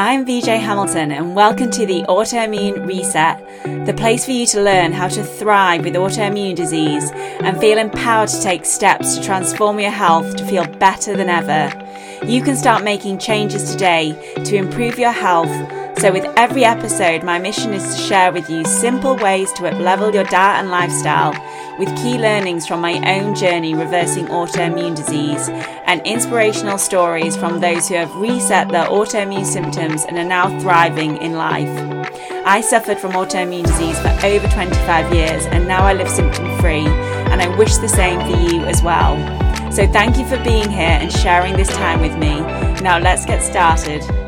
I'm VJ Hamilton, and welcome to the Autoimmune Reset, the place for you to learn how to thrive with autoimmune disease and feel empowered to take steps to transform your health to feel better than ever. You can start making changes today to improve your health. So, with every episode, my mission is to share with you simple ways to uplevel your diet and lifestyle with key learnings from my own journey reversing autoimmune disease and inspirational stories from those who have reset their autoimmune symptoms and are now thriving in life. I suffered from autoimmune disease for over 25 years and now I live symptom free, and I wish the same for you as well. So, thank you for being here and sharing this time with me. Now, let's get started.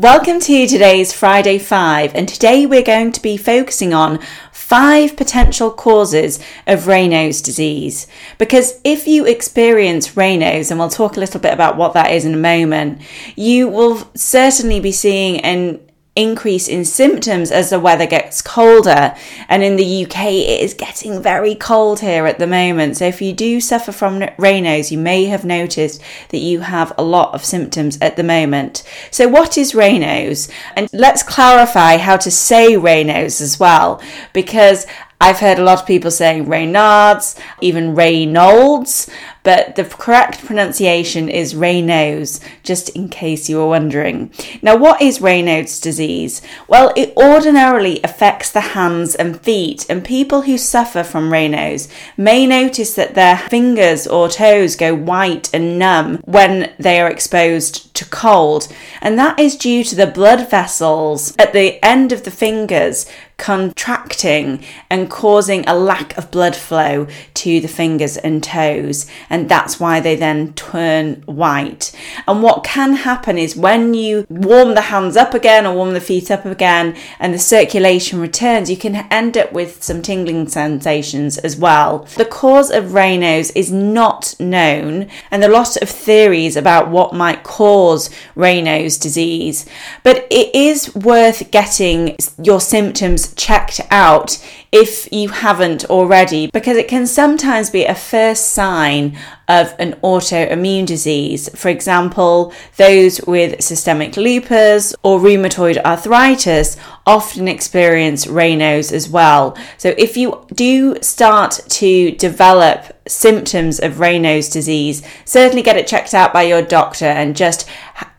Welcome to today's Friday 5, and today we're going to be focusing on five potential causes of Raynaud's disease. Because if you experience Raynaud's, and we'll talk a little bit about what that is in a moment, you will certainly be seeing an increase in symptoms as the weather gets colder. And in the UK, it is getting very cold here at the moment. So if you do suffer from Raynaud's, you may have noticed that you have a lot of symptoms at the moment. So what is Raynaud's? And let's clarify how to say Raynaud's as well, because I've heard a lot of people saying Raynaud's, even Reynolds, but the correct pronunciation is Raynaud's, just in case you were wondering. Now, what is Raynaud's disease? Well, it ordinarily affects the hands and feet, and people who suffer from Raynaud's may notice that their fingers or toes go white and numb when they are exposed to cold, and that is due to the blood vessels at the end of the fingers contracting and causing a lack of blood flow to the fingers and toes. And that's why they then turn white. And what can happen is when you warm the hands up again or warm the feet up again and the circulation returns, you can end up with some tingling sensations as well. The cause of Raynaud's is not known, and there are lots of theories about what might cause Raynaud's disease, but it is worth getting your symptoms checked out if you haven't already, because it can sometimes be a first sign of an autoimmune disease. For example, those with systemic lupus or rheumatoid arthritis often experience Raynaud's as well. So if you do start to develop symptoms of Raynaud's disease, certainly get it checked out by your doctor and just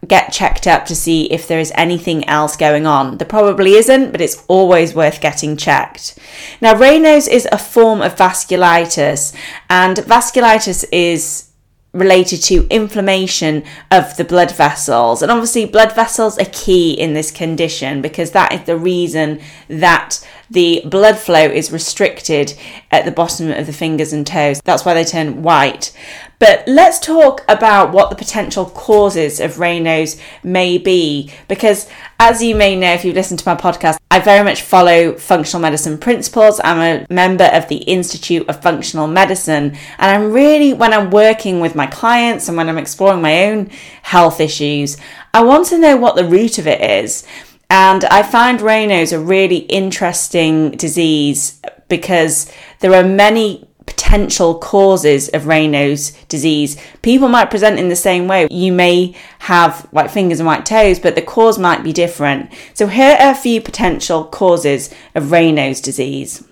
get checked up to see if there is anything else going on. There probably isn't, but it's always worth getting checked. Now, Raynaud's is a form of vasculitis, and vasculitis is related to inflammation of the blood vessels. And obviously, blood vessels are key in this condition because that is the reason that the blood flow is restricted at the bottom of the fingers and toes. That's why they turn white. But let's talk about what the potential causes of Raynaud's may be, because as you may know if you've listened to my podcast, I very much follow functional medicine principles. I'm a member of the Institute of Functional Medicine, and I'm really, when I'm working with my clients and when I'm exploring my own health issues, I want to know what the root of it is. And I find Raynaud's a really interesting disease because there are many potential causes of Raynaud's disease. People might present in the same way. You may have white fingers and white toes, but the cause might be different. So here are a few potential causes of Raynaud's disease.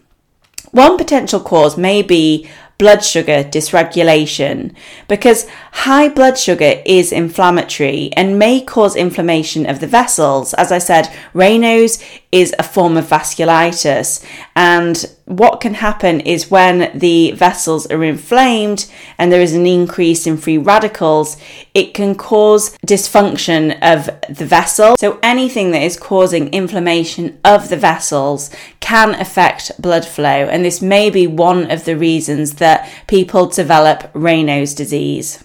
One potential cause may be blood sugar dysregulation because high blood sugar is inflammatory and may cause inflammation of the vessels. As I said, Raynaud's is a form of vasculitis and what can happen is when the vessels are inflamed and there is an increase in free radicals, it can cause dysfunction of the vessel. So, anything that is causing inflammation of the vessels can affect blood flow, and this may be one of the reasons that people develop Raynaud's disease.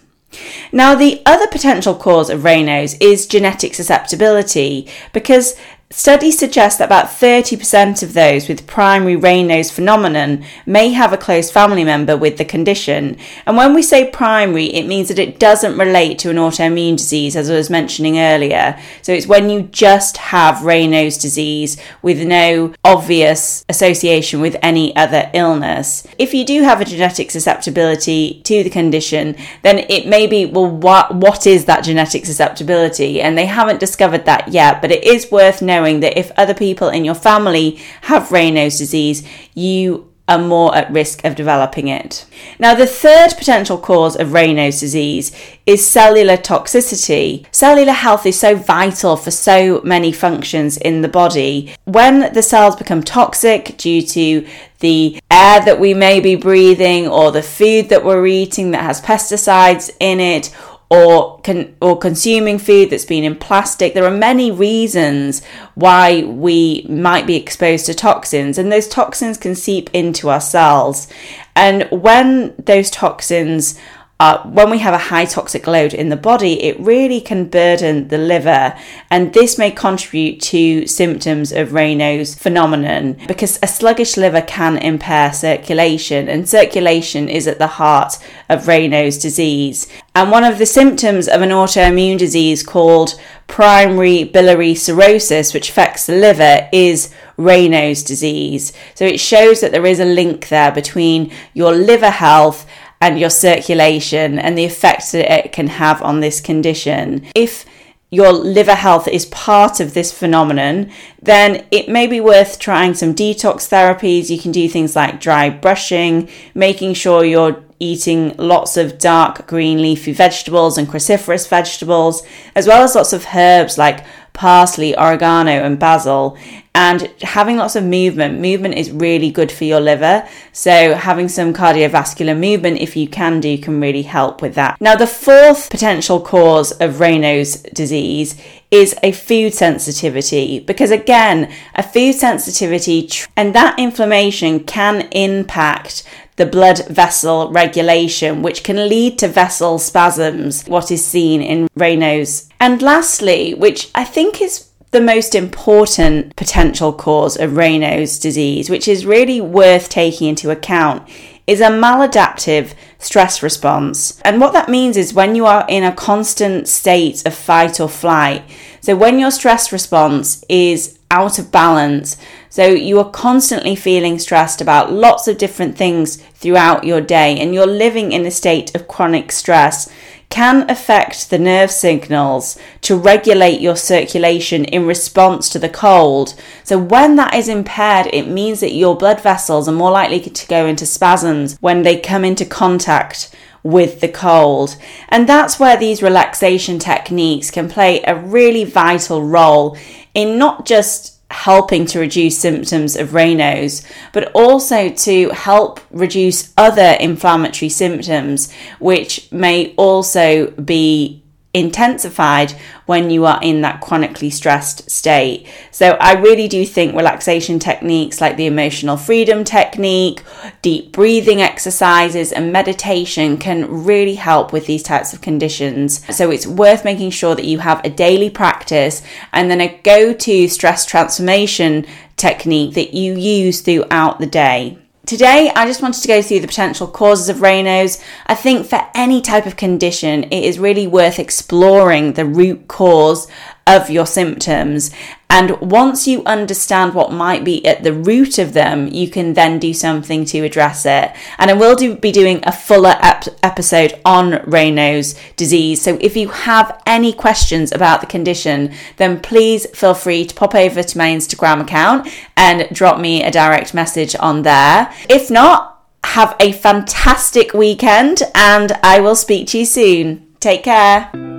Now, the other potential cause of Raynaud's is genetic susceptibility because Studies suggest that about 30% of those with primary Raynaud's phenomenon may have a close family member with the condition. And when we say primary, it means that it doesn't relate to an autoimmune disease, as I was mentioning earlier. So it's when you just have Raynaud's disease with no obvious association with any other illness. If you do have a genetic susceptibility to the condition, then it may be, well, what, what is that genetic susceptibility? And they haven't discovered that yet, but it is worth knowing that if other people in your family have Raynaud's disease, you are more at risk of developing it. Now, the third potential cause of Raynaud's disease is cellular toxicity. Cellular health is so vital for so many functions in the body. When the cells become toxic due to the air that we may be breathing or the food that we're eating that has pesticides in it or con- or consuming food that's been in plastic. There are many reasons why we might be exposed to toxins, and those toxins can seep into our cells. And when those toxins uh, when we have a high toxic load in the body, it really can burden the liver, and this may contribute to symptoms of Raynaud's phenomenon because a sluggish liver can impair circulation, and circulation is at the heart of Raynaud's disease. And one of the symptoms of an autoimmune disease called primary biliary cirrhosis, which affects the liver, is Raynaud's disease. So it shows that there is a link there between your liver health and your circulation and the effects that it can have on this condition. If your liver health is part of this phenomenon, then it may be worth trying some detox therapies. You can do things like dry brushing, making sure you're eating lots of dark green leafy vegetables and cruciferous vegetables, as well as lots of herbs like parsley, oregano, and basil. And having lots of movement. Movement is really good for your liver. So, having some cardiovascular movement, if you can do, can really help with that. Now, the fourth potential cause of Raynaud's disease is a food sensitivity because again a food sensitivity and that inflammation can impact the blood vessel regulation, which can lead to vessel spasms, what is seen in Raynaud's. And lastly, which I think is the most important potential cause of Raynaud's disease, which is really worth taking into account, is a maladaptive stress response. And what that means is when you are in a constant state of fight or flight, so when your stress response is out of balance, so you are constantly feeling stressed about lots of different things throughout your day, and you're living in a state of chronic stress can affect the nerve signals to regulate your circulation in response to the cold. So, when that is impaired, it means that your blood vessels are more likely to go into spasms when they come into contact with the cold. And that's where these relaxation techniques can play a really vital role in not just helping to reduce symptoms of Raynaud's, but also to help reduce other inflammatory symptoms, which may also be intensified when you are in that chronically stressed state. So, I really do think relaxation techniques like the emotional freedom technique, deep breathing exercises, and meditation can really help with these types of conditions. So, it's worth making sure that you have a daily practice and then a go to stress transformation technique that you use throughout the day. Today, I just wanted to go through the potential causes of Raynaud's. I think for any type of condition, it is really worth exploring the root cause of your symptoms. And once you understand what might be at the root of them, you can then do something to address it. And I will do, be doing a fuller ep- episode on Raynaud's disease. So if you have any questions about the condition, then please feel free to pop over to my Instagram account and drop me a direct message on there. If not, have a fantastic weekend and I will speak to you soon. Take care.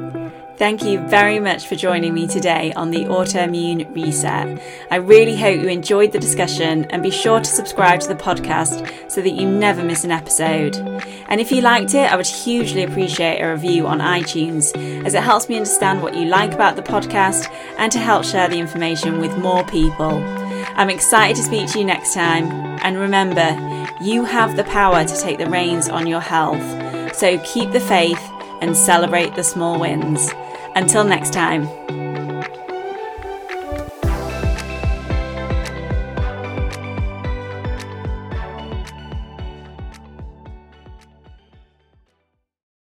Thank you very much for joining me today on the Autoimmune Reset. I really hope you enjoyed the discussion and be sure to subscribe to the podcast so that you never miss an episode. And if you liked it, I would hugely appreciate a review on iTunes as it helps me understand what you like about the podcast and to help share the information with more people. I'm excited to speak to you next time. And remember, you have the power to take the reins on your health. So keep the faith and celebrate the small wins. Until next time.